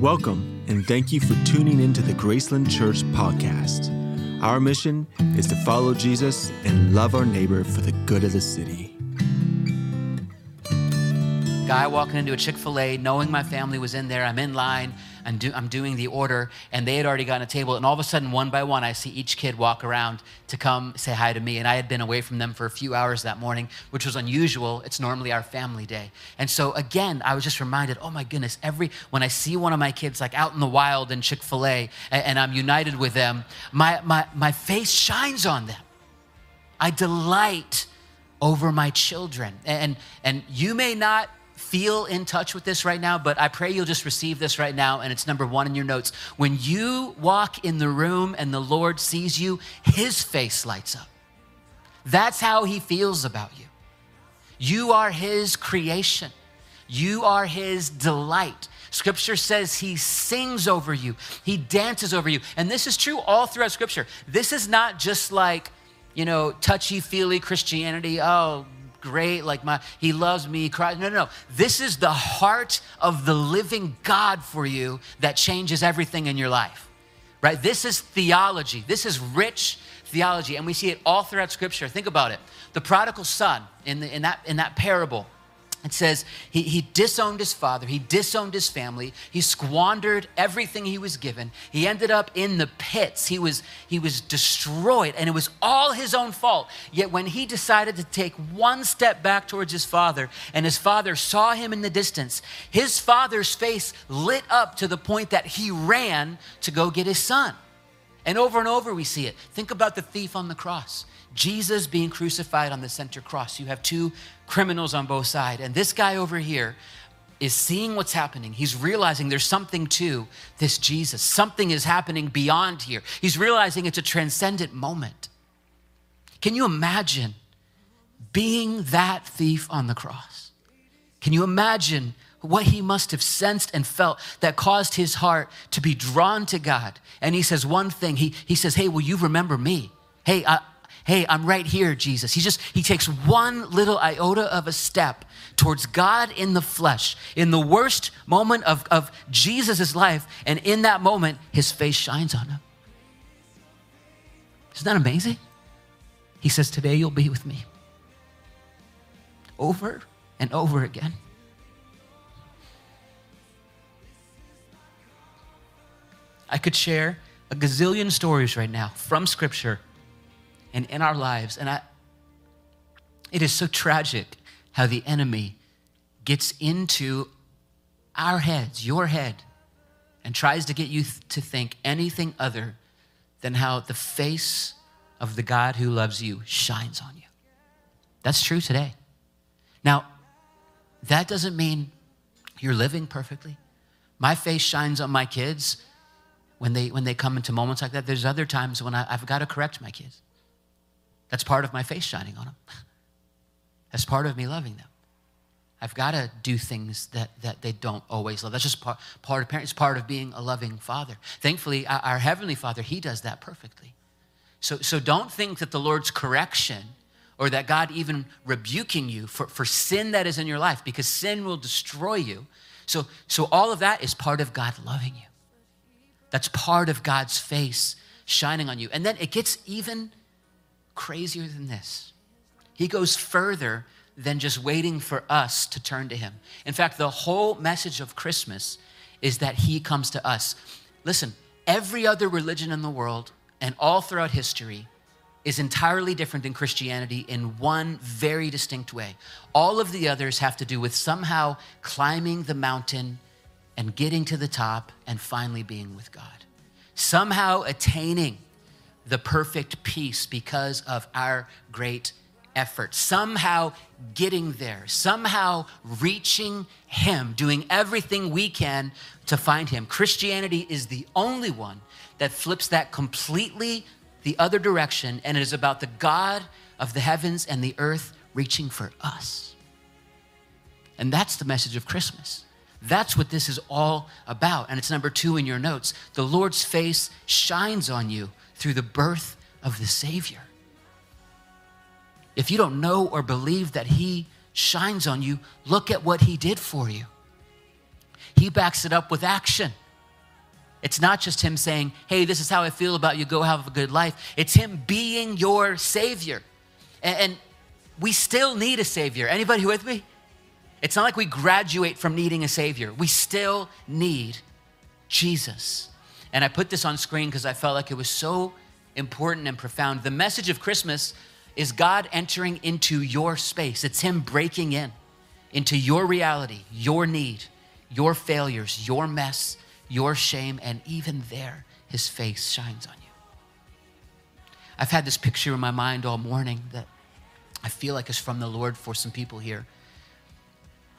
Welcome, and thank you for tuning into the Graceland Church podcast. Our mission is to follow Jesus and love our neighbor for the good of the city. Guy walking into a Chick fil A, knowing my family was in there. I'm in line. I'm, do, I'm doing the order, and they had already gotten a table. And all of a sudden, one by one, I see each kid walk around to come say hi to me. And I had been away from them for a few hours that morning, which was unusual. It's normally our family day. And so, again, I was just reminded oh my goodness, every when I see one of my kids like out in the wild in Chick fil A and, and I'm united with them, my, my, my face shines on them. I delight over my children. And, and you may not feel in touch with this right now, but I pray you'll just receive this right now. And it's number one in your notes. When you walk in the room and the Lord sees you, his face lights up. That's how he feels about you. You are his creation, you are his delight. Scripture says he sings over you, he dances over you. And this is true all throughout Scripture. This is not just like, you know, touchy feely Christianity. Oh, great, like my, he loves me, he cries. No, no, no. This is the heart of the living God for you that changes everything in your life, right? This is theology. This is rich theology, and we see it all throughout Scripture. Think about it. The prodigal son in, the, in, that, in that parable, it says he, he disowned his father, he disowned his family, he squandered everything he was given. He ended up in the pits. He was, he was destroyed, and it was all his own fault. Yet when he decided to take one step back towards his father, and his father saw him in the distance, his father's face lit up to the point that he ran to go get his son. And over and over we see it. Think about the thief on the cross. Jesus being crucified on the center cross. You have two criminals on both sides. And this guy over here is seeing what's happening. He's realizing there's something to this Jesus. Something is happening beyond here. He's realizing it's a transcendent moment. Can you imagine being that thief on the cross? Can you imagine what he must have sensed and felt that caused his heart to be drawn to God? And he says one thing. He, he says, Hey, will you remember me? Hey, I, hey, I'm right here, Jesus. He just, he takes one little iota of a step towards God in the flesh, in the worst moment of, of Jesus' life. And in that moment, his face shines on him. Isn't that amazing? He says, Today you'll be with me. Over and over again. I could share a gazillion stories right now from Scripture and in our lives. And I, it is so tragic how the enemy gets into our heads, your head, and tries to get you th- to think anything other than how the face of the God who loves you shines on you. That's true today. Now, that doesn't mean you're living perfectly. My face shines on my kids when they when they come into moments like that. There's other times when I, I've got to correct my kids. That's part of my face shining on them. That's part of me loving them. I've got to do things that, that they don't always love. That's just part, part of parents, part of being a loving father. Thankfully, our, our Heavenly Father, He does that perfectly. So, so don't think that the Lord's correction or that God even rebuking you for, for sin that is in your life, because sin will destroy you. So, so all of that is part of God loving you. That's part of God's face shining on you. And then it gets even crazier than this. He goes further than just waiting for us to turn to him. In fact, the whole message of Christmas is that he comes to us. Listen, every other religion in the world and all throughout history is entirely different than Christianity in one very distinct way. All of the others have to do with somehow climbing the mountain and getting to the top and finally being with God. Somehow attaining the perfect peace because of our great effort, somehow getting there, somehow reaching Him, doing everything we can to find Him. Christianity is the only one that flips that completely the other direction, and it is about the God of the heavens and the earth reaching for us. And that's the message of Christmas. That's what this is all about. And it's number two in your notes. The Lord's face shines on you through the birth of the Savior. If you don't know or believe that He shines on you, look at what He did for you. He backs it up with action. It's not just him saying, hey, this is how I feel about you, go have a good life. It's him being your savior. And, we still need a savior. Anybody with me? It's not like we graduate from needing a savior. We still need Jesus. And I put this on screen because I felt like it was so important and profound. The message of Christmas is God entering into your space. It's him breaking in into your reality, your need, your failures, your mess, your shame, and even there, his face shines on you. I've had this picture in my mind all morning that I feel like is from the Lord for some people here.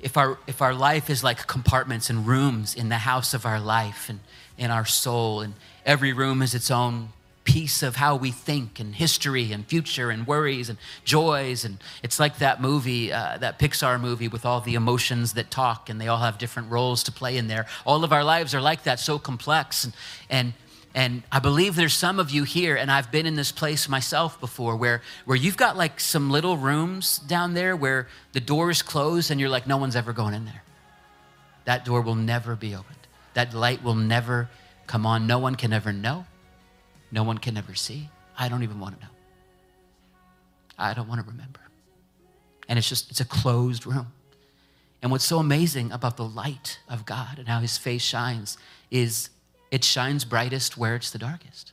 If our, if our life is like compartments and rooms in the house of our life and in our soul, and every room is its own piece of how we think and history and future and worries and joys. And it's like that movie, uh, that Pixar movie with all the emotions that talk and they all have different roles to play in there. All of our lives are like that, so complex. And, and, and I believe there's some of you here, and I've been in this place myself before, where, where you've got like some little rooms down there where the door is closed and you're like, no one's ever going in there. That door will never be opened. That light will never come on. No one can ever know no one can ever see. I don't even want to know. I don't want to remember. And it's just, it's a closed room. And what's so amazing about the light of God and how his face shines is it shines brightest where it's the darkest.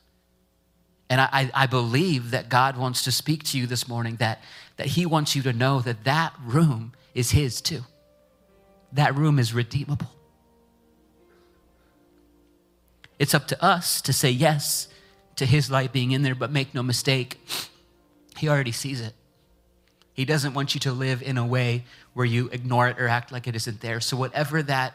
And I, I believe that God wants to speak to you this morning, that, that he wants you to know that that room is his too. That room is redeemable. It's up to us to say yes to his light being in there, but make no mistake, he already sees it. He doesn't want you to live in a way where you ignore it or act like it isn't there. So, whatever that,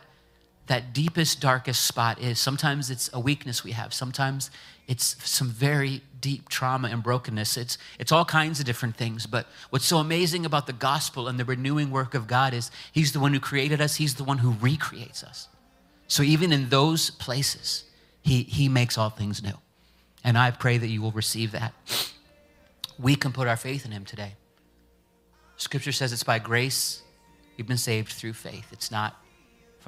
that deepest, darkest spot is, sometimes it's a weakness we have, sometimes it's some very deep trauma and brokenness. It's, it's all kinds of different things. But what's so amazing about the gospel and the renewing work of God is He's the one who created us, He's the one who recreates us. So, even in those places, He, he makes all things new. And I pray that you will receive that. We can put our faith in him today. Scripture says it's by grace you've been saved through faith. It's not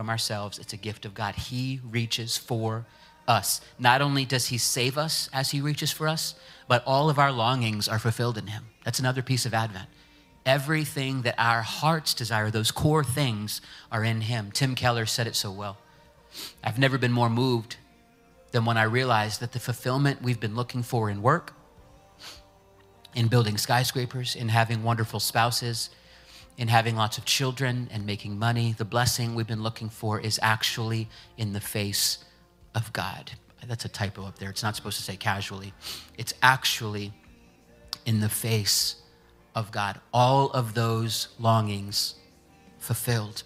from ourselves, it's a gift of God. He reaches for us. Not only does he save us as he reaches for us, but all of our longings are fulfilled in him. That's another piece of Advent. Everything that our hearts desire, those core things, are in him. Tim Keller said it so well. I've never been more moved than when I realized that the fulfillment we've been looking for in work, in building skyscrapers, in having wonderful spouses, in having lots of children and making money, the blessing we've been looking for is actually in the face of God. That's a typo up there. It's not supposed to say casually. It's actually in the face of God. All of those longings fulfilled.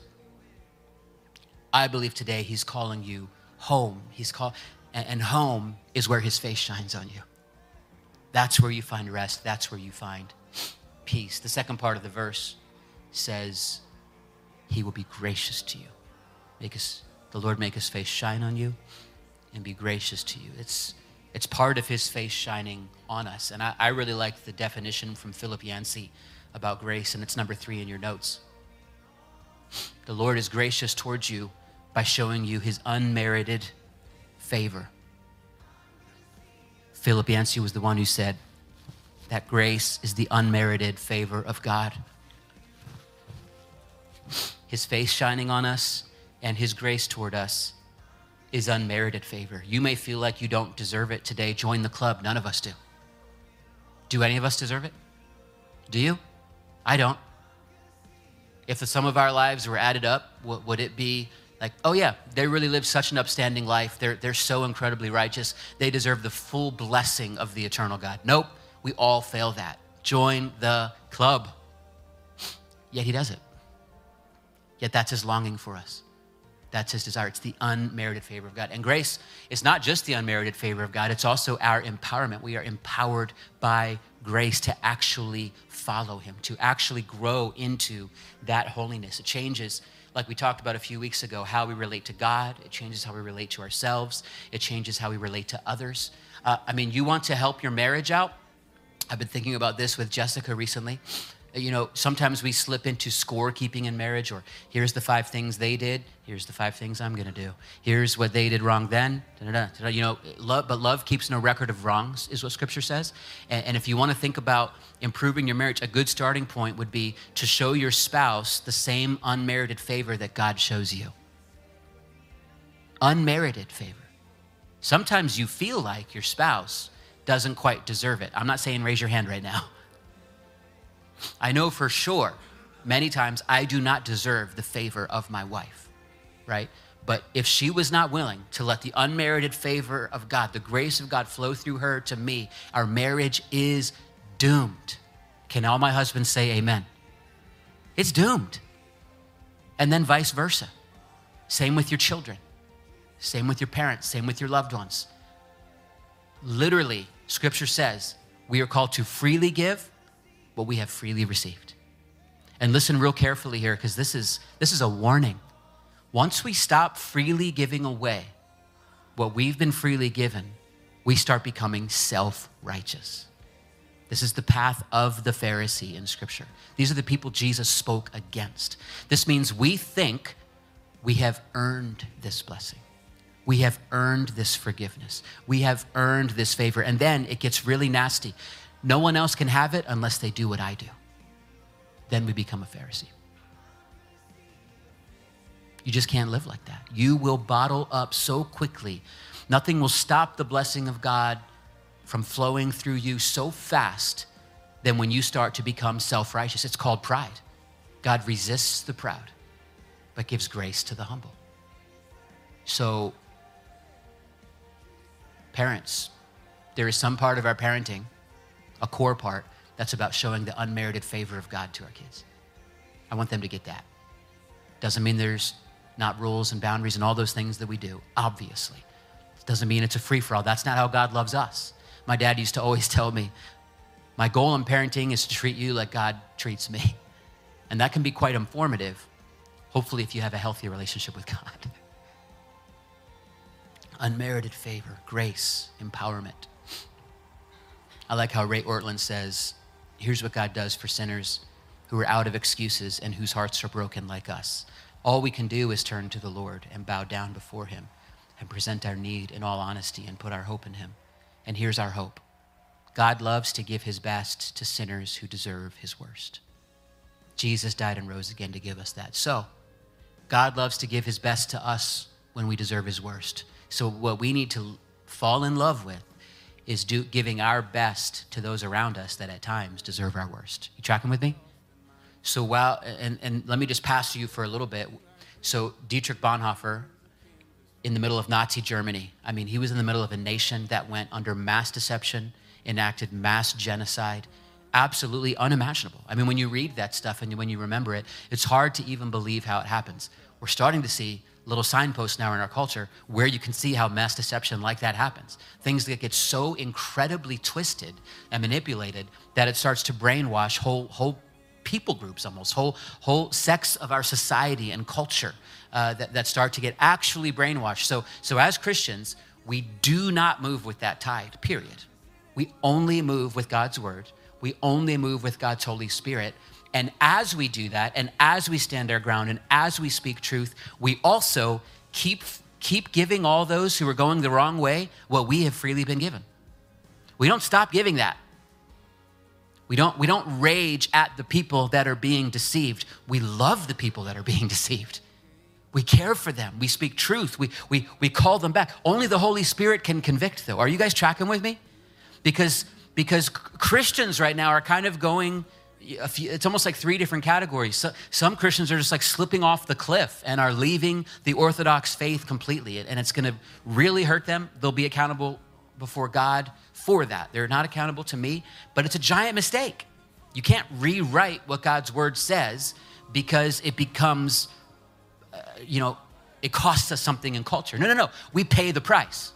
I believe today He's calling you home. He's called and home is where his face shines on you. That's where you find rest. That's where you find peace. The second part of the verse says, He will be gracious to you. Make us, the Lord make his face shine on you and be gracious to you. It's, it's part of his face shining on us. And I, I really like the definition from Philip Yancey about grace, and it's number three in your notes. The Lord is gracious towards you by showing you his unmerited favor. Philip Yancey was the one who said that grace is the unmerited favor of God. His face shining on us and his grace toward us is unmerited favor. You may feel like you don't deserve it today. Join the club. None of us do. Do any of us deserve it? Do you? I don't. If the sum of our lives were added up, would it be like, oh yeah, they really live such an upstanding life. They're, they're so incredibly righteous. They deserve the full blessing of the eternal God. Nope, we all fail that. Join the club. Yet he does it. Yet that's his longing for us. That's his desire. It's the unmerited favor of God. And grace is not just the unmerited favor of God, it's also our empowerment. We are empowered by grace to actually follow him, to actually grow into that holiness. It changes like we talked about a few weeks ago, how we relate to God. It changes how we relate to ourselves. It changes how we relate to others. Uh, I mean, you want to help your marriage out? I've been thinking about this with Jessica recently. You know, sometimes we slip into scorekeeping in marriage, or here's the five things they did, here's the five things I'm going to do. Here's what they did wrong then. Da-da-da, you know, love, but love keeps no record of wrongs, is what Scripture says. And, and if you want to think about improving your marriage, a good starting point would be to show your spouse the same unmerited favor that God shows you. Unmerited favor. Sometimes you feel like your spouse doesn't quite deserve it. I'm not saying raise your hand right now. I know for sure many times I do not deserve the favor of my wife, right? But if she was not willing to let the unmerited favor of God, the grace of God flow through her to me, our marriage is doomed. Can all my husbands say amen? It's doomed. And then vice versa. Same with your children, same with your parents, same with your loved ones. Literally, scripture says we are called to freely give what we have freely received. And listen real carefully here because this is this is a warning. Once we stop freely giving away what we've been freely given, we start becoming self-righteous. This is the path of the Pharisee in scripture. These are the people Jesus spoke against. This means we think we have earned this blessing. We have earned this forgiveness. We have earned this favor. And then it gets really nasty. No one else can have it unless they do what I do. Then we become a Pharisee. You just can't live like that. You will bottle up so quickly. Nothing will stop the blessing of God from flowing through you so fast than when you start to become self righteous. It's called pride. God resists the proud, but gives grace to the humble. So, parents, there is some part of our parenting a core part that's about showing the unmerited favor of God to our kids. I want them to get that. Doesn't mean there's not rules and boundaries and all those things that we do, obviously. Doesn't mean it's a free for all. That's not how God loves us. My dad used to always tell me, My goal in parenting is to treat you like God treats me. And that can be quite informative, hopefully, if you have a healthy relationship with God. Unmerited favor, grace, empowerment. I like how Ray Ortlund says, here's what God does for sinners who are out of excuses and whose hearts are broken like us. All we can do is turn to the Lord and bow down before him and present our need in all honesty and put our hope in him. And here's our hope God loves to give his best to sinners who deserve his worst. Jesus died and rose again to give us that. So, God loves to give his best to us when we deserve his worst. So, what we need to fall in love with is do, giving our best to those around us that at times deserve our worst. You tracking with me? So while, and, and let me just pass to you for a little bit. So Dietrich Bonhoeffer, in the middle of Nazi Germany, I mean, he was in the middle of a nation that went under mass deception, enacted mass genocide, absolutely unimaginable. I mean, when you read that stuff and when you remember it, it's hard to even believe how it happens. We're starting to see little signposts now in our culture where you can see how mass deception like that happens. Things that get so incredibly twisted and manipulated that it starts to brainwash whole whole people groups almost whole whole sects of our society and culture uh, that, that start to get actually brainwashed. So so as Christians, we do not move with that tide. Period. We only move with God's word. We only move with God's Holy Spirit and as we do that, and as we stand our ground, and as we speak truth, we also keep, keep giving all those who are going the wrong way what we have freely been given. We don't stop giving that. We don't, we don't rage at the people that are being deceived. We love the people that are being deceived. We care for them. We speak truth. We, we, we call them back. Only the Holy Spirit can convict, though. Are you guys tracking with me? Because, because Christians right now are kind of going Few, it's almost like three different categories. So, some Christians are just like slipping off the cliff and are leaving the Orthodox faith completely, and it's going to really hurt them. They'll be accountable before God for that. They're not accountable to me, but it's a giant mistake. You can't rewrite what God's word says because it becomes, uh, you know, it costs us something in culture. No, no, no. We pay the price,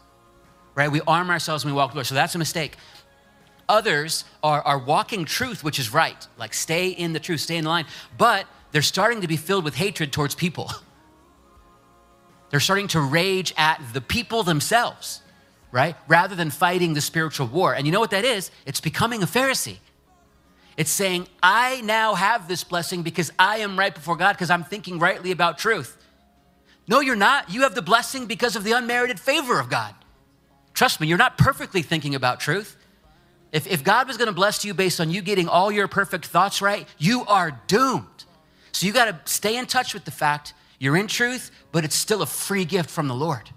right? We arm ourselves when we walk door. So that's a mistake. Others are, are walking truth, which is right, like stay in the truth, stay in the line, but they're starting to be filled with hatred towards people. They're starting to rage at the people themselves, right? Rather than fighting the spiritual war. And you know what that is? It's becoming a Pharisee. It's saying, I now have this blessing because I am right before God because I'm thinking rightly about truth. No, you're not. You have the blessing because of the unmerited favor of God. Trust me, you're not perfectly thinking about truth. If, if God was to bless you based on you getting all your perfect thoughts right, you are doomed. So you got to stay in touch with the fact you're in truth, but it's still a free gift from the Lord.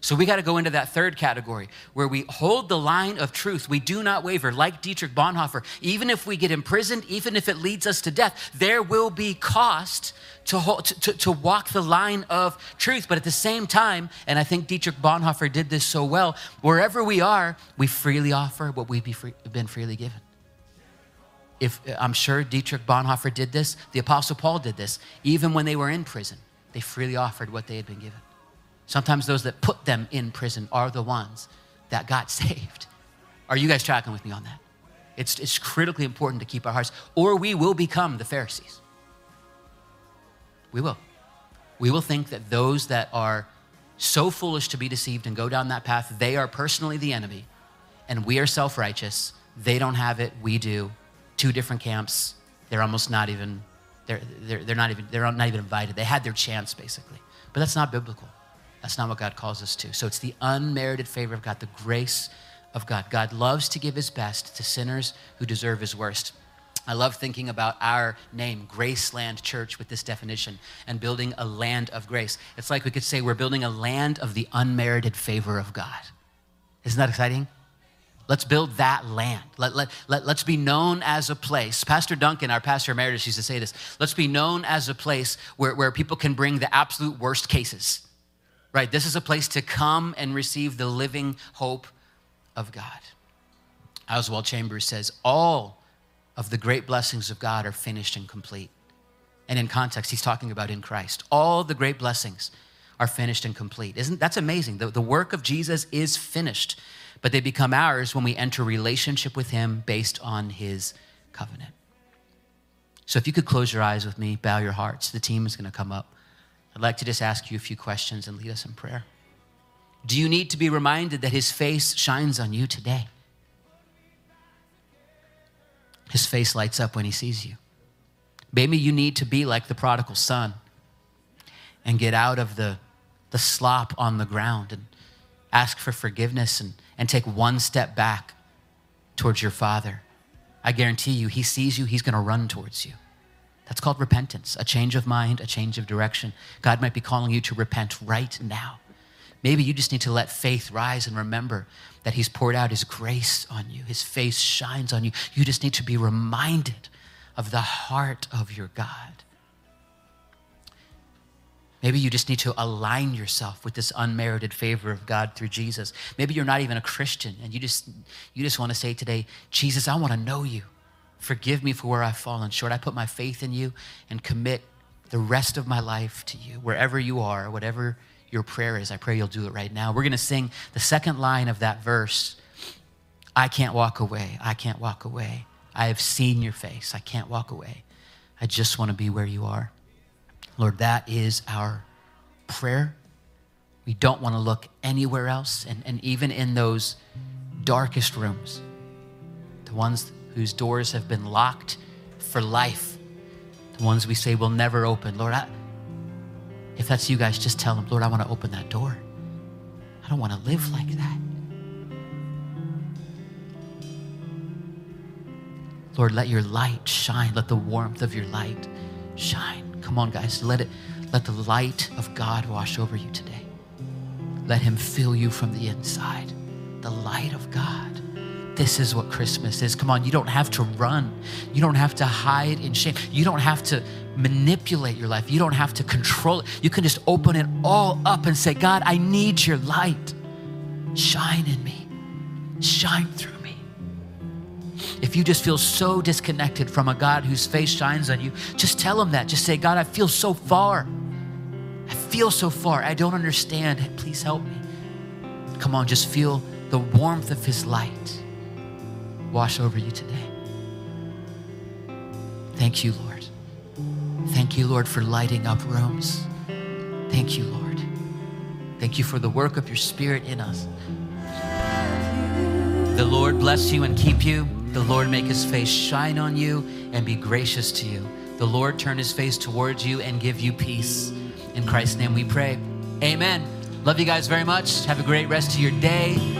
So we got to go into that third category where we hold the line of truth. We do not waver. Like Dietrich Bonhoeffer, even if we get imprisoned, even if it leads us to death, there will be cost to, hold, to, to, walk the line of truth. But at the same time, and I think Dietrich Bonhoeffer did this so well, wherever we are, we freely offer what we've been freely given. If I'm sure Dietrich Bonhoeffer did this, the Apostle Paul did this. Even when they were in prison, they freely offered what they had been given. Sometimes those that put them in prison are the ones that got saved. Are you guys tracking with me on that? It's, it's critically important to keep our hearts, or we will become the Pharisees. We will. We will think that those that are so foolish to be deceived and go down that path, they are personally the enemy, and we are self righteous. They don't have it, we do. Two different camps. They're almost not even, they're, they're, they're, not even, they're not even invited. They had their chance, basically. But that's not biblical. That's not what God calls us to. So it's the unmerited favor of God, the grace of God. God loves to give his best to sinners who deserve his worst. I love thinking about our name, Graceland Church, with this definition and building a land of grace. It's like we could say we're building a land of the unmerited favor of God. Isn't that exciting? Let's build that land. Let, let, let, let's be known as a place. Pastor Duncan, our pastor emeritus, used to say this. Let's be known as a place where, where people can bring the absolute worst cases right? This is a place to come and receive the living hope of God. Oswald Chambers says, All of the great blessings of God are finished and complete. And in context, he's talking about in Christ. All the great blessings are finished and complete. Isn't that's amazing? The, the work of Jesus is finished, but they become ours when we enter relationship with him based on his covenant. So if you could close your eyes with me, bow your hearts, the team is going to come up. I'd like to just ask you a few questions and lead us in prayer. Do you need to be reminded that His face shines on you today? His face lights up when He sees you. Maybe you need to be like the prodigal son and get out of the, the slop on the ground and ask for forgiveness and, and take one step back towards your father. I guarantee you, he sees you, he's going to run towards you. That's called repentance, a change of mind, a change of direction. God might be calling you to repent right now. Maybe you just need to let faith rise and remember that He's poured out His grace on you. His face shines on you. You just need to be reminded of the heart of your God. Maybe you just need to align yourself with this unmerited favor of God through Jesus. Maybe you're not even a Christian and you just you just want to say today, Jesus, I want to know you. Forgive me for where I've fallen short. I put my faith in you and commit the rest of my life to you. Wherever you are, whatever your prayer is, I pray you'll do it right now. We're going to sing the second line of that verse I can't walk away. I can't walk away. I have seen your face. I can't walk away. I just want to be where you are. Lord, that is our prayer. We don't want to look anywhere else. And, and even in those darkest rooms, the ones whose doors have been locked for life, the ones we say will never open. Lord, I, if that's you guys, just tell them, Lord, I want to open that door. I don't want to live like that. Lord, let your light shine. Let the warmth of your light shine. Come on, guys. Let it let the light of God wash over you today. Let him fill you from the inside. The light of God. This is what Christmas is. Come on, you don't have to run. You don't have to hide in shame. You don't have to manipulate your life. You don't have to control it. You can just open it all up and say, God, I need your light. Shine in me, shine through me. If you just feel so disconnected from a God whose face shines on you, just tell him that. Just say, God, I feel so far. I feel so far. I don't understand. Please help me. Come on, just feel the warmth of his light wash over you today. Thank you, Lord. Thank you, Lord, for lighting up rooms. Thank you, Lord. Thank you for the work of your Spirit in us. The Lord bless you and keep you. The Lord make his face shine on you and be gracious to you. The Lord turn his face towards you and give you peace. In Christ's name we pray. Amen. Love you guys very much. Have a great rest of your day.